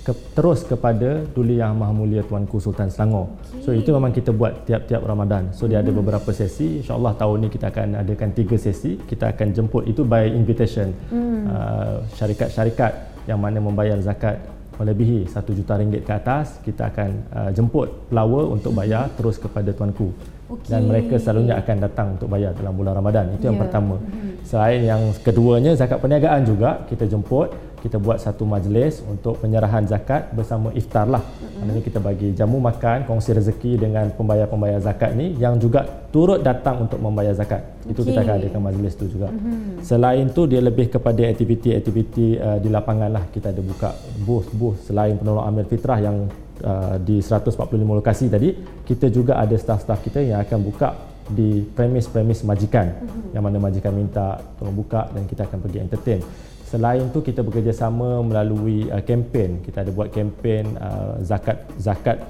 ke, terus kepada Duli Yang Maha Mulia Tuanku Sultan Selangor. Okay. So itu memang kita buat tiap-tiap Ramadan. So dia ada mhm. beberapa sesi. Insya-Allah tahun ni kita akan adakan tiga sesi. Kita akan jemput itu by invitation. Hmm. Uh, syarikat-syarikat yang mana membayar zakat melebihi 1 juta ringgit ke atas, kita akan uh, jemput pelawa untuk bayar hmm. terus kepada tuanku okay. dan mereka selalunya akan datang untuk bayar dalam bulan Ramadan. Itu yeah. yang ya. pertama. Mm-hmm. Selain yang keduanya zakat perniagaan juga kita jemput, kita buat satu majlis untuk penyerahan zakat bersama iftar lah. Mm-hmm. Maknanya kita bagi jamu makan, kongsi rezeki dengan pembayar-pembayar zakat ni yang juga turut datang untuk membayar zakat. Okay. Itu kita akan adakan majlis tu juga. Mm-hmm. Selain tu dia lebih kepada aktiviti-aktiviti uh, di lapangan lah. Kita ada buka booth-booth selain penolong amil fitrah yang Uh, di 145 lokasi tadi kita juga ada staff-staff kita yang akan buka di premis-premis majikan. Mm-hmm. yang mana majikan minta tolong buka dan kita akan pergi entertain. Selain tu kita bekerjasama melalui uh, kempen kita ada buat kempen uh, zakat zakat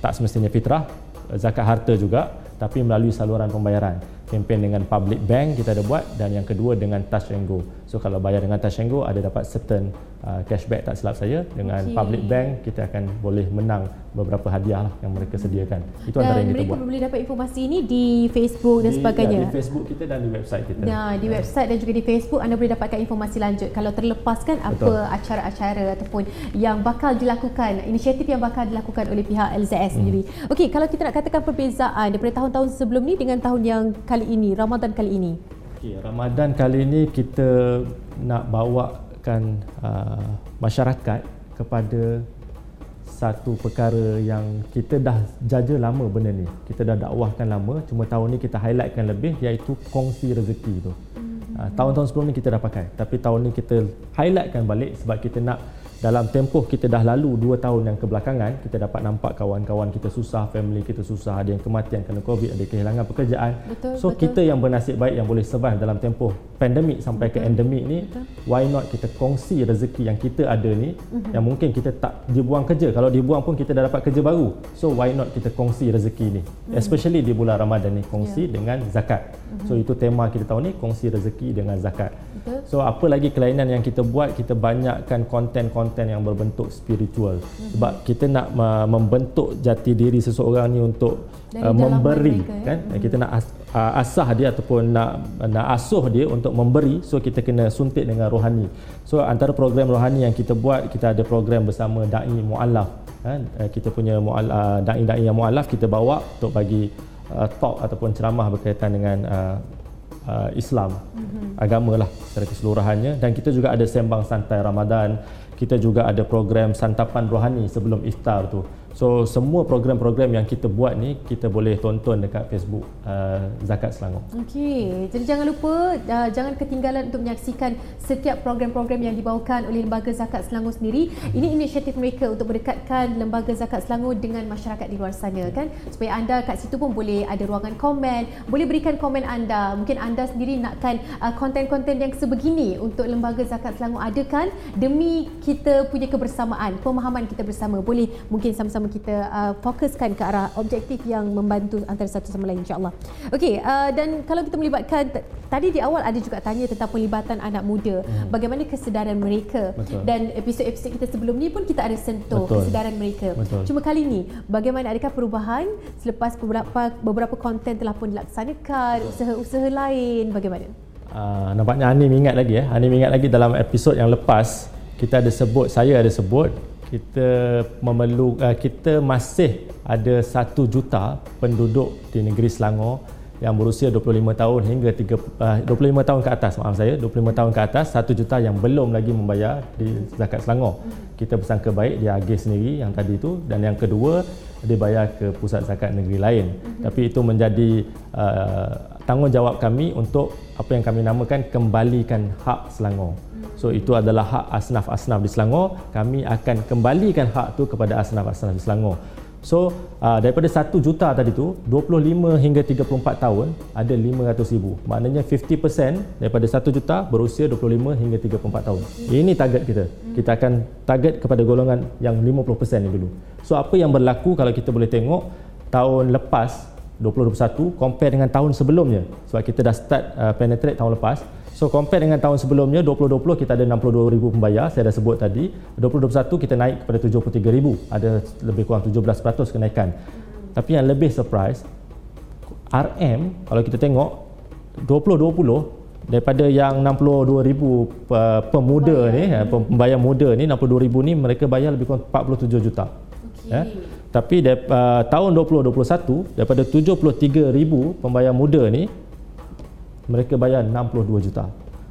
tak semestinya fitrah zakat harta juga tapi melalui saluran pembayaran. Kempen dengan public bank kita ada buat dan yang kedua dengan touch and go so kalau bayar dengan touch and go ada dapat certain uh, cashback tak silap saya. Dengan okay. public bank kita akan boleh menang beberapa hadiah lah yang mereka sediakan. Itu dan antara yang kita buat. mereka boleh dapat informasi ini di Facebook dan di, sebagainya? ya, di Facebook kita dan di website kita. Nah, di ya. website dan juga di Facebook anda boleh dapatkan informasi lanjut. Kalau terlepaskan apa acara-acara ataupun yang bakal dilakukan inisiatif yang bakal dilakukan oleh pihak LZS hmm. sendiri. Okey, kalau kita nak katakan perbezaan daripada tahun-tahun sebelum ni dengan tahun yang kali ini Ramadan kali ini Okay, Ramadan kali ini kita nak bawa menggerakkan uh, masyarakat kepada satu perkara yang kita dah jaja lama benda ni. Kita dah dakwahkan lama, cuma tahun ni kita highlightkan lebih iaitu kongsi rezeki tu. Uh, tahun-tahun sebelum ni kita dah pakai, tapi tahun ni kita highlightkan balik sebab kita nak dalam tempoh kita dah lalu 2 tahun yang kebelakangan kita dapat nampak kawan-kawan kita susah family kita susah ada yang kematian kerana covid ada kehilangan pekerjaan betul, so betul. kita yang bernasib baik yang boleh survive dalam tempoh pandemik sampai betul. ke endemik ni betul. why not kita kongsi rezeki yang kita ada ni uh-huh. yang mungkin kita tak dibuang kerja kalau dibuang pun kita dah dapat kerja baru so why not kita kongsi rezeki ni uh-huh. especially di bulan Ramadan ni kongsi yeah. dengan zakat uh-huh. so itu tema kita tahun ni kongsi rezeki dengan zakat betul. so apa lagi kelainan yang kita buat kita banyakkan konten-konten konten yang berbentuk spiritual mm-hmm. sebab kita nak uh, membentuk jati diri seseorang ni untuk uh, memberi mereka, ya? kan mm-hmm. kita nak as, uh, asah dia ataupun nak nak asuh dia untuk memberi so kita kena suntik dengan rohani so antara program rohani yang kita buat kita ada program bersama dai muallaf kan uh, kita punya muallaf uh, dai-dai yang muallaf kita bawa untuk bagi uh, talk ataupun ceramah berkaitan dengan uh, uh, Islam mm-hmm. agama lah secara keseluruhannya dan kita juga ada sembang santai Ramadan kita juga ada program santapan rohani sebelum iftar tu So semua program-program yang kita buat ni kita boleh tonton dekat Facebook uh, Zakat Selangor. Okey, jadi jangan lupa uh, jangan ketinggalan untuk menyaksikan setiap program-program yang dibawakan oleh Lembaga Zakat Selangor sendiri. Ini inisiatif mereka untuk mendekatkan Lembaga Zakat Selangor dengan masyarakat di luar sana kan supaya anda kat situ pun boleh ada ruangan komen, boleh berikan komen anda. Mungkin anda sendiri nakkan uh, konten-konten yang sebegini untuk Lembaga Zakat Selangor adakan demi kita punya kebersamaan, pemahaman kita bersama. Boleh mungkin sama-sama kita uh, fokuskan ke arah objektif yang membantu antara satu sama lain insyaAllah. Okey, uh, dan kalau kita melibatkan, tadi di awal ada juga tanya tentang pelibatan anak muda, hmm. bagaimana kesedaran mereka Betul. dan episod-episod kita sebelum ni pun kita ada sentuh Betul. kesedaran mereka. Betul. Cuma kali ni, bagaimana adakah perubahan selepas beberapa beberapa konten telah pun dilaksanakan, usaha-usaha lain, bagaimana? Uh, nampaknya Anim ingat lagi ya. Anim ingat lagi dalam episod yang lepas kita ada sebut, saya ada sebut kita memerlu uh, kita masih ada 1 juta penduduk di negeri Selangor yang berusia 25 tahun hingga 3 uh, 25 tahun ke atas maaf saya 25 tahun ke atas 1 juta yang belum lagi membayar di zakat Selangor. Kita bersangka baik dia agih sendiri yang tadi itu dan yang kedua dia bayar ke pusat zakat negeri lain. Tapi itu menjadi uh, tanggungjawab kami untuk apa yang kami namakan kembalikan hak Selangor. So itu adalah hak asnaf-asnaf di Selangor. Kami akan kembalikan hak tu kepada asnaf-asnaf di Selangor. So uh, daripada 1 juta tadi tu 25 hingga 34 tahun ada 500 ribu. Maknanya 50% daripada 1 juta berusia 25 hingga 34 tahun. Ini target kita. Kita akan target kepada golongan yang 50% ni dulu. So apa yang berlaku kalau kita boleh tengok tahun lepas 2021 compare dengan tahun sebelumnya sebab kita dah start uh, penetrate tahun lepas So compare dengan tahun sebelumnya 2020 kita ada 62,000 pembayar saya dah sebut tadi 2021 kita naik kepada 73,000 ada lebih kurang 17% kenaikan tapi yang lebih surprise RM kalau kita tengok 2020 daripada yang 62,000 pemuda ni eh, pembayar muda ni 62,000 ni mereka bayar lebih kurang 47 juta okay. eh? tapi uh, tahun 2021 daripada 73,000 pembayar muda ni mereka bayar 62 juta.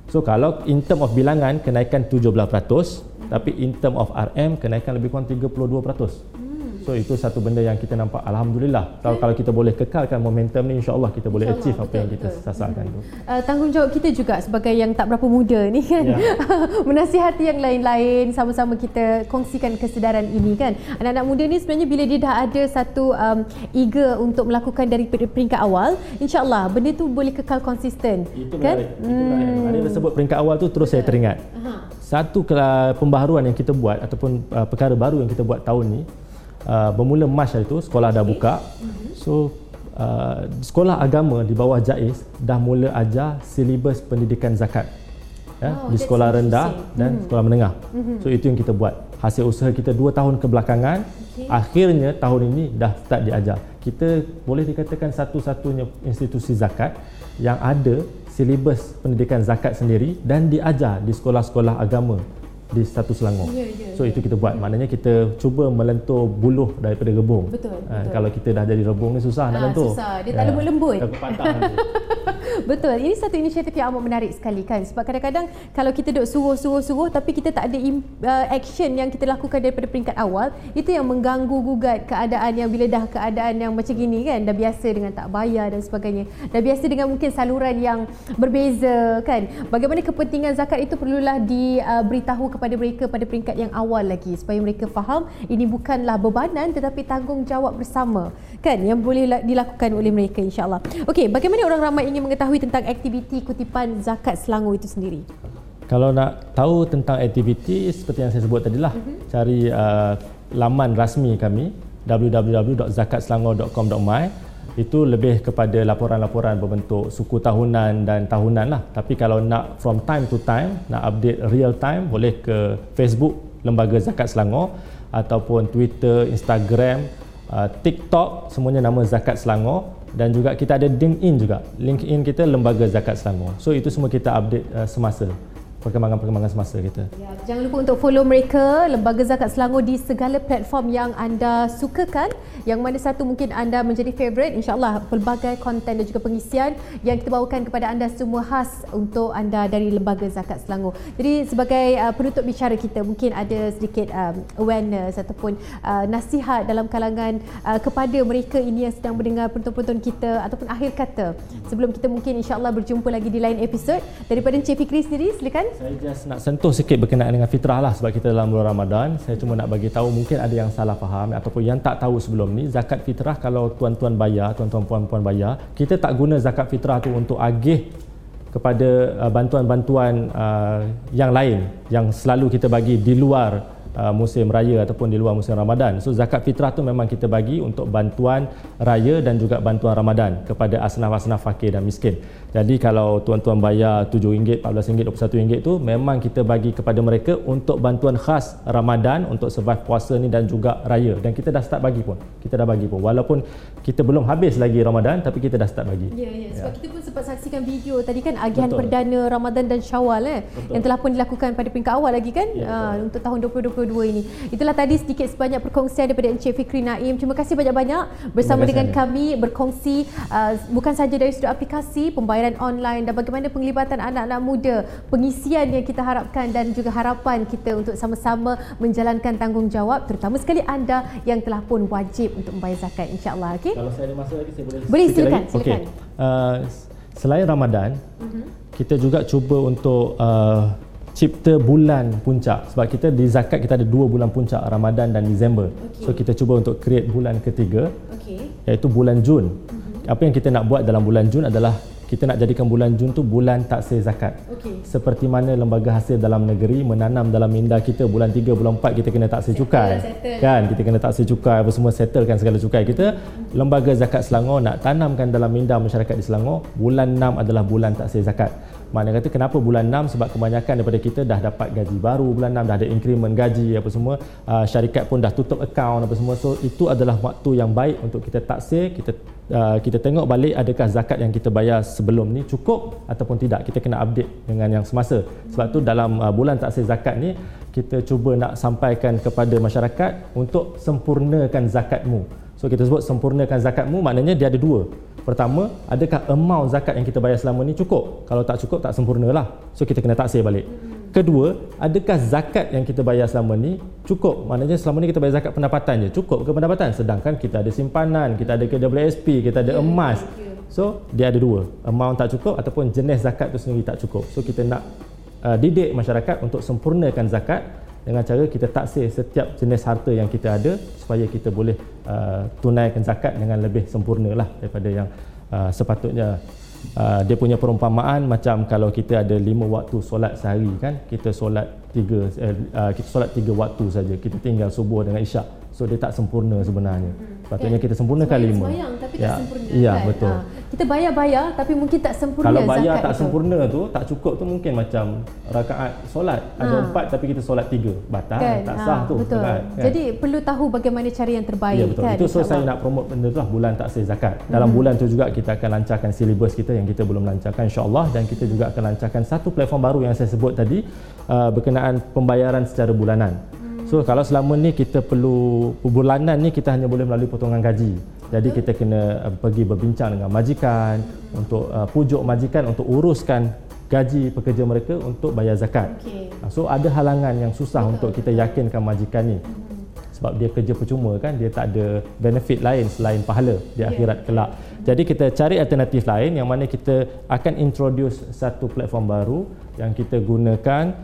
So kalau in term of bilangan kenaikan 17%, tapi in term of RM kenaikan lebih kurang 32%. So itu satu benda yang kita nampak alhamdulillah. Kalau kalau kita boleh kekalkan momentum ni insya-Allah kita boleh achieve betul, apa yang kita betul. sasarkan tu. Uh, tanggungjawab kita juga sebagai yang tak berapa muda ni kan. Yeah. <laughs> Menasihati yang lain-lain sama-sama kita kongsikan kesedaran ini kan. Anak-anak muda ni sebenarnya bila dia dah ada satu um, eager untuk melakukan dari peringkat awal, insya-Allah benda tu boleh kekal konsisten. Itu kan? Itu hmm. Ada sebut peringkat awal tu terus saya teringat. Uh-huh. Satu pembaharuan yang kita buat ataupun uh, perkara baru yang kita buat tahun ni uh, bermula Mac itu sekolah dah buka. So uh, sekolah agama di bawah JAIS dah mula ajar silibus pendidikan zakat. Ya, oh, di sekolah rendah dan mm-hmm. sekolah menengah. Mm-hmm. So itu yang kita buat. Hasil usaha kita 2 tahun kebelakangan, okay. akhirnya tahun ini dah start diajar. Kita boleh dikatakan satu-satunya institusi zakat yang ada silibus pendidikan zakat sendiri dan diajar di sekolah-sekolah agama di satu Selangor. Ya, ya, so ya. itu kita buat. Maknanya kita cuba melentur buluh daripada rebung. Betul. Ha, betul. Kalau kita dah jadi rebung ni susah ha, nak ah, lentur. Susah. Dia ya. tak lembut-lembut. <laughs> betul. Ini satu inisiatif yang amat menarik sekali kan. Sebab kadang-kadang kalau kita duduk suruh-suruh-suruh tapi kita tak ada uh, action yang kita lakukan daripada peringkat awal, itu yang mengganggu gugat keadaan yang bila dah keadaan yang macam gini kan. Dah biasa dengan tak bayar dan sebagainya. Dah biasa dengan mungkin saluran yang berbeza kan. Bagaimana kepentingan zakat itu perlulah diberitahu uh, kepada mereka pada peringkat yang awal lagi supaya mereka faham ini bukanlah bebanan tetapi tanggungjawab bersama kan yang boleh dilakukan oleh mereka insyaallah. Okey, bagaimana orang ramai ingin mengetahui tentang aktiviti kutipan zakat Selangor itu sendiri? Kalau nak tahu tentang aktiviti seperti yang saya sebut tadi lah, uh-huh. cari uh, laman rasmi kami www.zakatselangor.com.my itu lebih kepada laporan-laporan berbentuk suku tahunan dan tahunan lah. Tapi kalau nak from time to time, nak update real time, boleh ke Facebook Lembaga Zakat Selangor ataupun Twitter, Instagram, uh, TikTok, semuanya nama Zakat Selangor dan juga kita ada LinkedIn juga. LinkedIn kita Lembaga Zakat Selangor. So itu semua kita update uh, semasa. Perkembangan-perkembangan semasa kita. Ya, jangan lupa untuk follow mereka Lembaga Zakat Selangor di segala platform yang anda sukakan. Yang mana satu mungkin anda menjadi favorite. InsyaAllah pelbagai konten dan juga pengisian yang kita bawakan kepada anda semua khas untuk anda dari Lembaga Zakat Selangor. Jadi sebagai uh, penutup bicara kita mungkin ada sedikit um, awareness ataupun uh, nasihat dalam kalangan uh, kepada mereka ini yang sedang mendengar penonton-penonton kita ataupun akhir kata sebelum kita mungkin insyaAllah berjumpa lagi di lain episod daripada Encik Fikri sendiri silakan saya just nak sentuh sikit berkenaan dengan fitrah lah sebab kita dalam bulan Ramadan. Saya cuma nak bagi tahu mungkin ada yang salah faham ataupun yang tak tahu sebelum ni zakat fitrah kalau tuan-tuan bayar, tuan-tuan puan-puan bayar, kita tak guna zakat fitrah tu untuk agih kepada uh, bantuan-bantuan uh, yang lain yang selalu kita bagi di luar uh, musim raya ataupun di luar musim Ramadan. So zakat fitrah tu memang kita bagi untuk bantuan raya dan juga bantuan Ramadan kepada asnaf-asnaf fakir dan miskin. Jadi kalau tuan-tuan bayar RM7, RM14, RM21 tu memang kita bagi kepada mereka untuk bantuan khas Ramadan untuk survive puasa ni dan juga raya dan kita dah start bagi pun. Kita dah bagi pun walaupun kita belum habis lagi Ramadan tapi kita dah start bagi. Ya ya sebab ya. kita pun sempat saksikan video tadi kan agihan Betul. perdana Ramadan dan Syawal eh Betul. yang telah pun dilakukan pada peringkat awal lagi kan ya, uh, untuk tahun 2022 ini. Itulah tadi sedikit sebanyak perkongsian daripada Encik Fikri Naim. Terima kasih banyak-banyak bersama dengan kami berkongsi uh, bukan saja dari sudut aplikasi, pembayaran online dan bagaimana penglibatan anak-anak muda, pengisian yang kita harapkan dan juga harapan kita untuk sama-sama menjalankan tanggungjawab terutama sekali anda yang telah pun wajib untuk membayar zakat insya-Allah okey. Kalau saya ada masa lagi saya boleh Boleh silakan, silakan. Okay. Uh, selain Ramadan, uh-huh. kita juga cuba untuk uh, cipta bulan puncak sebab kita di zakat kita ada dua bulan puncak Ramadan dan Disember. Okay. So kita cuba untuk create bulan ketiga. Okay. iaitu bulan Jun. Uh-huh. Apa yang kita nak buat dalam bulan Jun adalah kita nak jadikan bulan Jun tu bulan taksir zakat. Okay. Seperti mana lembaga hasil dalam negeri menanam dalam minda kita bulan 3 bulan 4 kita kena taksir cukai. Settle. Kan kita kena taksir cukai apa semua settlekan segala cukai kita. Lembaga zakat Selangor nak tanamkan dalam minda masyarakat di Selangor bulan 6 adalah bulan taksir zakat. Mana kata kenapa bulan 6 sebab kebanyakan daripada kita dah dapat gaji baru bulan 6 dah ada increment gaji apa semua. Uh, syarikat pun dah tutup account apa semua. So itu adalah waktu yang baik untuk kita taksir. Kita uh, kita tengok balik adakah zakat yang kita bayar sebelum ni cukup ataupun tidak. Kita kena update dengan yang semasa. Sebab tu dalam uh, bulan taksir zakat ni kita cuba nak sampaikan kepada masyarakat untuk sempurnakan zakatmu. So kita sebut sempurnakan zakatmu maknanya dia ada dua Pertama, adakah amount zakat yang kita bayar selama ni cukup? Kalau tak cukup, tak sempurna lah. So, kita kena taksir balik. Kedua, adakah zakat yang kita bayar selama ni cukup? Maknanya selama ni kita bayar zakat pendapatan je. Cukup ke pendapatan? Sedangkan kita ada simpanan, kita ada KWSP, kita ada emas. So, dia ada dua. Amount tak cukup ataupun jenis zakat tu sendiri tak cukup. So, kita nak uh, didik masyarakat untuk sempurnakan zakat dengan cara kita taksir setiap jenis harta yang kita ada supaya kita boleh uh, tunaikan zakat dengan lebih sempurna lah daripada yang uh, sepatutnya. Uh, dia punya perumpamaan macam kalau kita ada lima waktu solat sehari kan kita solat tiga eh, uh, kita solat tiga waktu saja. Kita tinggal subuh dengan isyak so dia tak sempurna sebenarnya hmm. patutnya kan? kita sempurnakan lima semayang tapi ya. tak sempurna ya kan? betul ha. kita bayar-bayar tapi mungkin tak sempurna kalau bayar tak itu. sempurna tu tak cukup tu mungkin macam rakaat solat ha. ada empat tapi kita solat tiga batal kan? tak sah ha. tu betul kan? jadi perlu tahu bagaimana cara yang terbaik ya, betul. kan itu so saya nak promote benda tu lah bulan taksir zakat dalam hmm. bulan tu juga kita akan lancarkan silibus kita yang kita belum lancarkan insyaAllah dan kita juga akan lancarkan satu platform baru yang saya sebut tadi uh, berkenaan pembayaran secara bulanan So kalau selama ni kita perlu bulanan ni kita hanya boleh melalui potongan gaji. Jadi kita kena uh, pergi berbincang dengan majikan untuk uh, pujuk majikan untuk uruskan gaji pekerja mereka untuk bayar zakat. Okay. Uh, so ada halangan yang susah Betul. untuk kita yakinkan majikan ni. Sebab dia kerja percuma kan, dia tak ada benefit lain selain pahala di yeah. akhirat kelak. Jadi kita cari alternatif lain yang mana kita akan introduce satu platform baru yang kita gunakan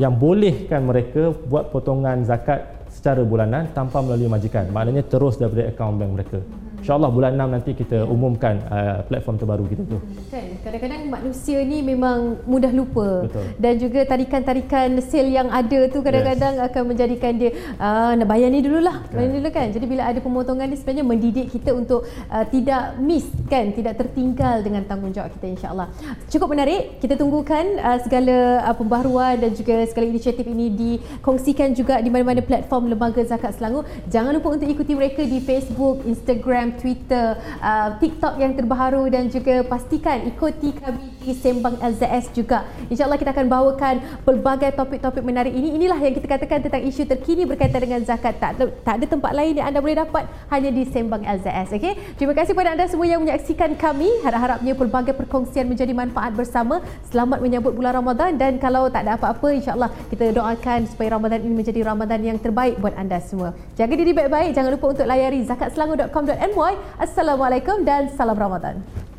yang bolehkan mereka buat potongan zakat secara bulanan tanpa melalui majikan. Maknanya terus daripada akaun bank mereka. InsyaAllah bulan 6 nanti kita umumkan uh, platform terbaru kita tu. Kan, kadang-kadang manusia ni memang mudah lupa. Betul. Dan juga tarikan-tarikan sale yang ada tu kadang-kadang yes. akan menjadikan dia uh, nak bayar ni dululah. Kan. Bayar dulu kan. Jadi bila ada pemotongan ni sebenarnya mendidik kita untuk uh, tidak miss kan, tidak tertinggal dengan tanggungjawab kita insya-Allah. Cukup menarik. Kita tunggukan uh, segala uh, pembaharuan dan juga segala inisiatif ini dikongsikan juga di mana-mana platform Lembaga Zakat Selangor. Jangan lupa untuk ikuti mereka di Facebook, Instagram, Twitter, uh, TikTok yang terbaru dan juga pastikan ikuti kami di Sembang LZS juga. InsyaAllah kita akan bawakan pelbagai topik-topik menarik ini. Inilah yang kita katakan tentang isu terkini berkaitan dengan zakat. Tak, tak ada tempat lain yang anda boleh dapat hanya di Sembang LZS. Okay? Terima kasih kepada anda semua yang menyaksikan kami. Harap-harapnya pelbagai perkongsian menjadi manfaat bersama. Selamat menyambut bulan Ramadan dan kalau tak ada apa-apa insyaAllah kita doakan supaya Ramadan ini menjadi Ramadan yang terbaik buat anda semua. Jaga diri baik-baik. Jangan lupa untuk layari zakatselangor.com.my. Assalamualaikum dan salam Ramadan.